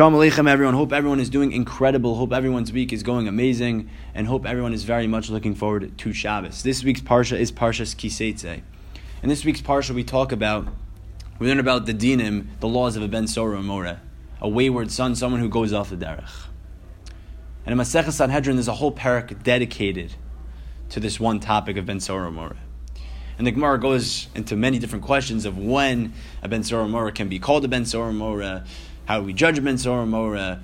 Shalom Aleichem, everyone. Hope everyone is doing incredible. Hope everyone's week is going amazing. And hope everyone is very much looking forward to Shabbos. This week's Parsha is Parshas Kiseitze. In this week's Parsha, we talk about, we learn about the dinim, the laws of a Ben Sora More, a wayward son, someone who goes off the derech. And in Masechah Sanhedrin, there's a whole parak dedicated to this one topic of Ben Sora More. And the Gemara goes into many different questions of when a Ben Sora More can be called a Ben Sora More how do we judge Ben Sora?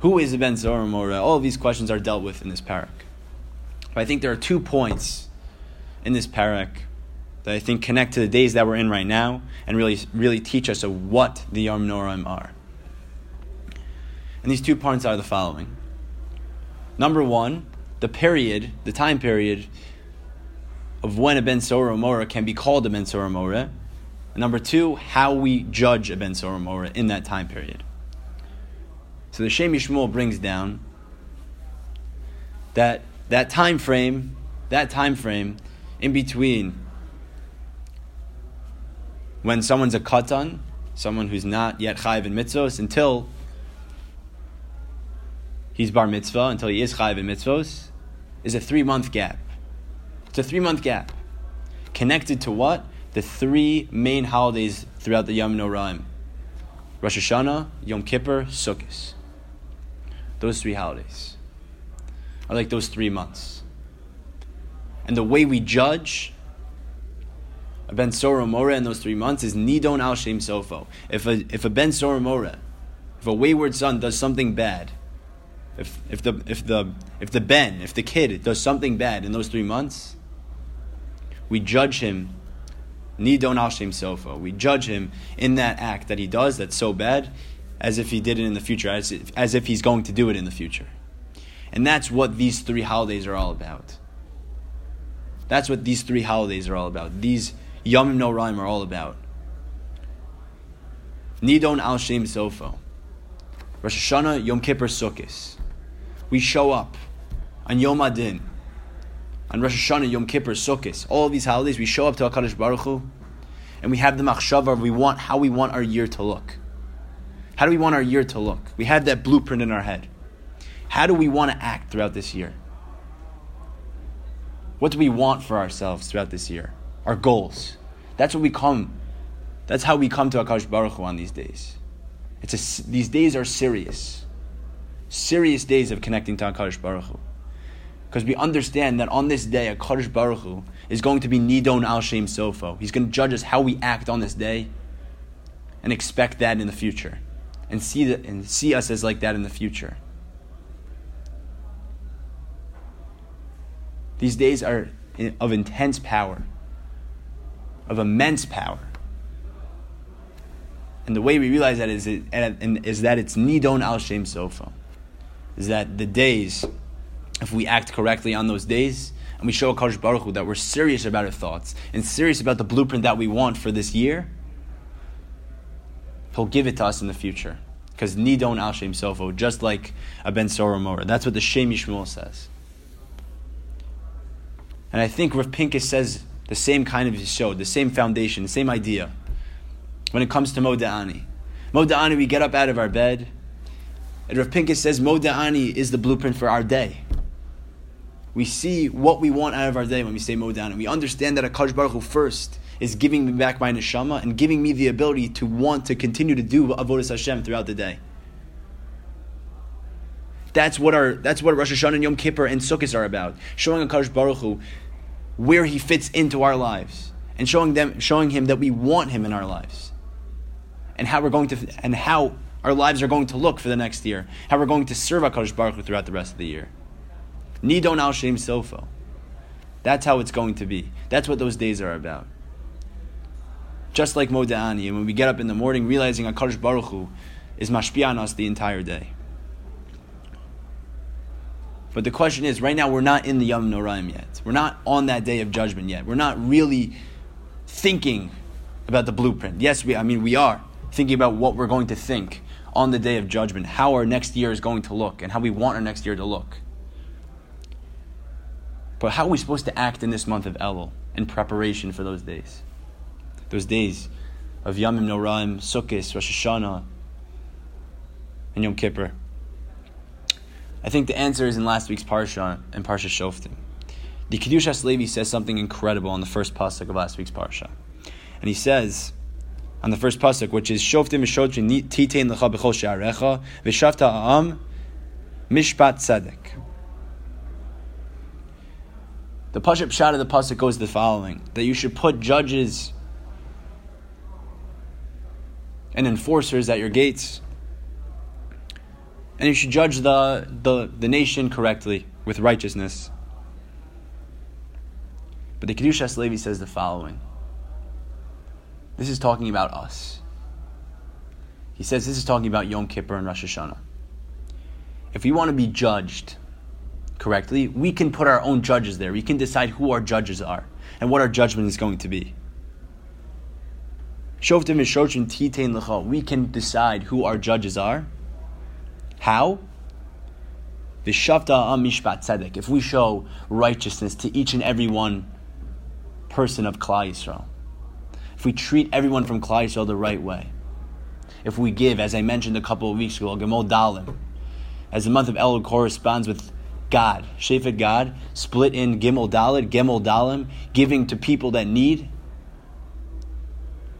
Who is a Ben Sora Mora? All of these questions are dealt with in this parak. But I think there are two points in this parak that I think connect to the days that we're in right now and really, really teach us of what the Yom Noraim are. And these two points are the following. Number one, the period, the time period of when a Ben Sora Mora can be called a Ben Sora Mora and number two, how we judge a Ben Soromora in that time period. So the Shem MiShmuel brings down that that time frame, that time frame in between when someone's a katan, someone who's not yet chayiv in mitzvos, until he's bar mitzvah, until he is chayiv in mitzvos, is a three month gap. It's a three month gap. Connected to what? The three main holidays throughout the Yom Noraim Rosh Hashanah, Yom Kippur, Sukkot. Those three holidays are like those three months. And the way we judge a Ben Sora Mora in those three months is Nidon Al Shem Sofo. If a, if a Ben Sora Mora, if a wayward son does something bad, if, if, the, if, the, if the Ben, if the kid does something bad in those three months, we judge him Nidon al Shem Sofo. We judge him in that act that he does that's so bad, as if he did it in the future, as if, as if he's going to do it in the future. And that's what these three holidays are all about. That's what these three holidays are all about. These Yom Noraim are all about. Nidon al Shem Sofo. Rosh Hashanah, Yom Kippur, Sukkot. We show up on Yom HaDin on Rosh Hashanah, Yom Kippur, Sukkot, all these holidays, we show up to HaKadosh Baruch Hu, and we have the machshava we want how we want our year to look. How do we want our year to look? We have that blueprint in our head. How do we want to act throughout this year? What do we want for ourselves throughout this year? Our goals. That's what we come. That's how we come to HaKadosh Baruch Hu on these days. It's a, these days are serious. Serious days of connecting to HaKadosh Baruch Hu. Because we understand that on this day, a Kadosh Baruch Hu is going to be Nidon Al Shem Sofo. He's going to judge us how we act on this day and expect that in the future. And see, that, and see us as like that in the future. These days are of intense power, of immense power. And the way we realize that is, is that it's Nidon Al Shem Sofo. Is that the days if we act correctly on those days, and we show a Kadosh Baruch Hu that we're serious about our thoughts and serious about the blueprint that we want for this year, He'll give it to us in the future. Because Nidon Al Shem Sofo, just like a Ben Soromora. That's what the Shem MiShmuel says. And I think Rav Pincus says the same kind of show, the same foundation, the same idea when it comes to Moda'ani. Moda'ani, we get up out of our bed, and Rav Pincus says Moda'ani is the blueprint for our day we see what we want out of our day when we say Modan. And we understand that Akash Baruch Hu first is giving me back my neshama and giving me the ability to want to continue to do Avodah Hashem throughout the day. That's what our that's what Rosh Hashanah and Yom Kippur and Sukkot are about. Showing Akash Baruch Hu where he fits into our lives. And showing them showing him that we want him in our lives. And how we're going to and how our lives are going to look for the next year. How we're going to serve HaKadosh Baruch Hu throughout the rest of the year. Nidon al Shem Sofo. That's how it's going to be. That's what those days are about. Just like Moda'ani, and when we get up in the morning realizing HaKadosh Baruch Hu is mashpia on us the entire day. But the question is, right now we're not in the Yom Noraim yet. We're not on that day of judgment yet. We're not really thinking about the blueprint. Yes, we, I mean, we are thinking about what we're going to think on the day of judgment, how our next year is going to look, and how we want our next year to look. But how are we supposed to act in this month of Elul in preparation for those days? Those days of Yamim Noraim, Sukkot, Rosh Hashanah, and Yom Kippur? I think the answer is in last week's Parsha, in Parsha Shoftim. The Kedushas Levi says something incredible on the first pasuk of last week's Parsha. And he says, on the first pasuk, which is Shoftim Mishotrin Titein Lecha B'chol She'arecha V'shavta Ha'am Mishpat Tzedek. The pashut pshat of the pasuk goes the following: that you should put judges and enforcers at your gates, and you should judge the, the, the nation correctly with righteousness. But the Kedushas Levi says the following. This is talking about us. He says this is talking about Yom Kippur and Rosh Hashanah. If we want to be judged correctly, we can put our own judges there. We can decide who our judges are and what our judgment is going to be. We can decide who our judges are. How? V'shavta Mishpat Tzedek. If we show righteousness to each and every one person of Klal Yisrael, if we treat everyone from Klal Yisrael the right way, if we give, as I mentioned a couple of weeks ago, Gemol Dalim, as the month of Elul corresponds with God, Shevet Gad, split in Gimel Dalet, Gimel Dalim, giving to people that need.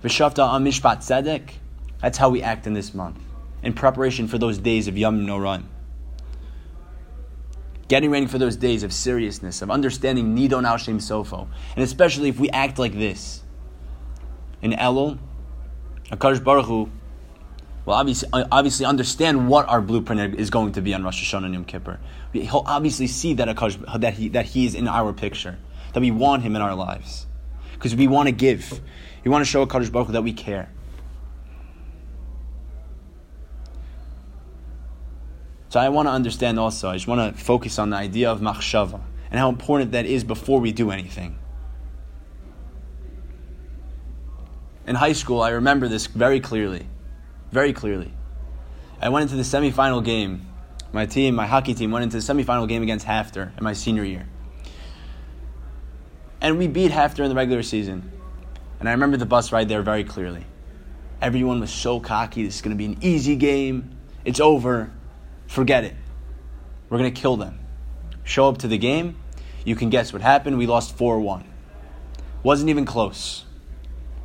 V'shavta Amishpat Tzedek. That's how we act in this month, in preparation for those days of Yom Noran. Getting ready for those days of seriousness, of understanding Nidon Al Shem Sofo. And especially if we act like this. In Elul, Akash Baruch Hu will obviously, uh, obviously understand what our blueprint is going to be on Rosh Hashanah and Yom Kippur. He'll obviously see that, Akash, that, he, that he is in our picture, that we want him in our lives. Because we want to give. We want to show Akash Baruch Hu that we care. So I want to understand also, I just want to focus on the idea of machshava and how important that is before we do anything. In high school, I remember this very clearly very clearly. I went into the semifinal game. My team, my hockey team, went into the semifinal game against HAFTR in my senior year. And we beat HAFTR in the regular season. And I remember the bus ride there very clearly. Everyone was so cocky. This is going to be an easy game. It's over. Forget it. We're going to kill them. Show up to the game. You can guess what happened. We lost 4 1. Wasn't even close.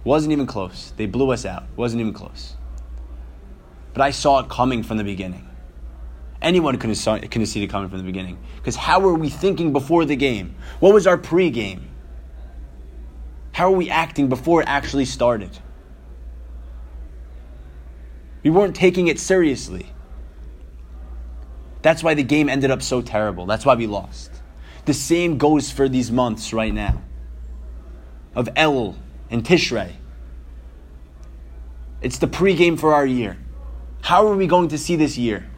Wasn't even close. They blew us out. Wasn't even close but I saw it coming from the beginning. Anyone could have, could have seen it coming from the beginning. Because how were we thinking before the game? What was our pregame? How were we acting before it actually started? We weren't taking it seriously. That's why the game ended up so terrible. That's why we lost. The same goes for these months right now of Elul and Tishrei. It's the pregame for our year. How are we going to see this year?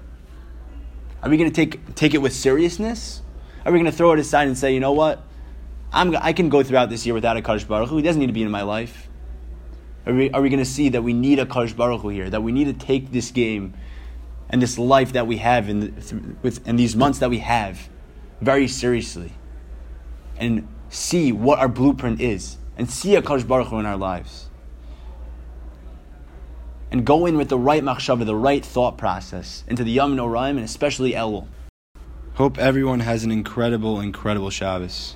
Are we going to take, take it with seriousness? Are we going to throw it aside and say, you know what? I'm, I can go throughout this year without a Kadosh Baruch Hu. He doesn't need to be in my life. Are we, are we going to see that we need a Kadosh Baruch Hu here? That we need to take this game and this life that we have in the, with, and these months that we have very seriously and see what our blueprint is and see a Kadosh Baruch Hu in our lives and go in with the right machshava, the right thought process into the Yom Noraim and especially Elul. Hope everyone has an incredible, incredible Shabbos.